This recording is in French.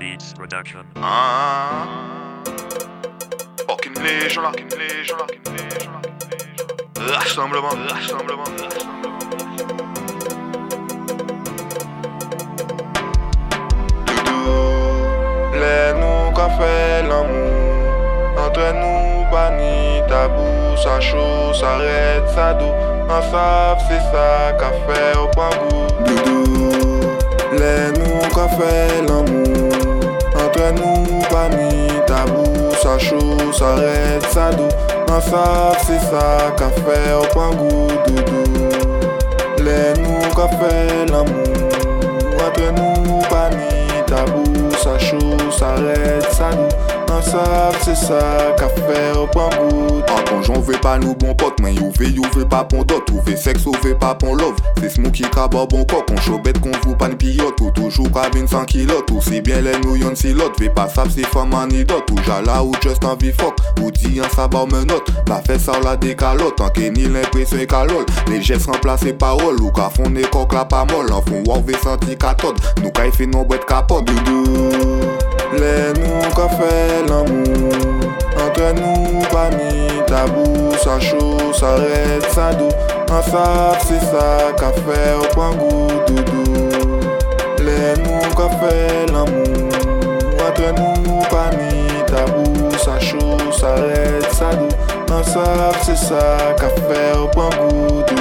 Beats Production. Ah. Fucking légion fucking légion fucking légion fucking légion là. Rassemblement, rassemblement, rassemblement. Doudou, les nous qu'a fait l'amour. Entre nous, pas ni tabou, ça chaud, ça raide, ça doux. En savent, c'est ça qu'a fait au goût. Doudou, ça chaud, ça raide, ça doux. En savent, c'est ça qu'a fait au point goût. Doudou, les nous qu'a fait l'amour. Entre nous, pas ni tabou, ça chaud, ça raide, ça doux. En savent, c'est ça qu'a fait au point goût. pa nou bon pot Mwen yo ve yo ve pa pon dot Ou ve seks ou ve pa pon love. Se smoky ka ba bon kok Kon chobet kon vou pan piyot Ou toujou kabin san kilot Ou se bien lè nou yon silot Ve pa sap se fam anidot Ou jala ou just an vi fok Ou di an sa ba ou menot La fe sa ou la dekalot Anke ni l'impresyon e kalol. Le jes remplase parol Ou ka fon e kok la pa mol An fon waw ve santi katod. Nou ka e fe non bet kapod. Doudou Lè nou ka fe l'amou sa chou, sa red, sa dou. An sap se sa ka fe ou pan gou doudou. Le nou ka fe l'amou Entre nou pa ni tabou. Sa chou, sa red, sa dou. An sap se sa ka fe ou pan gou doudou.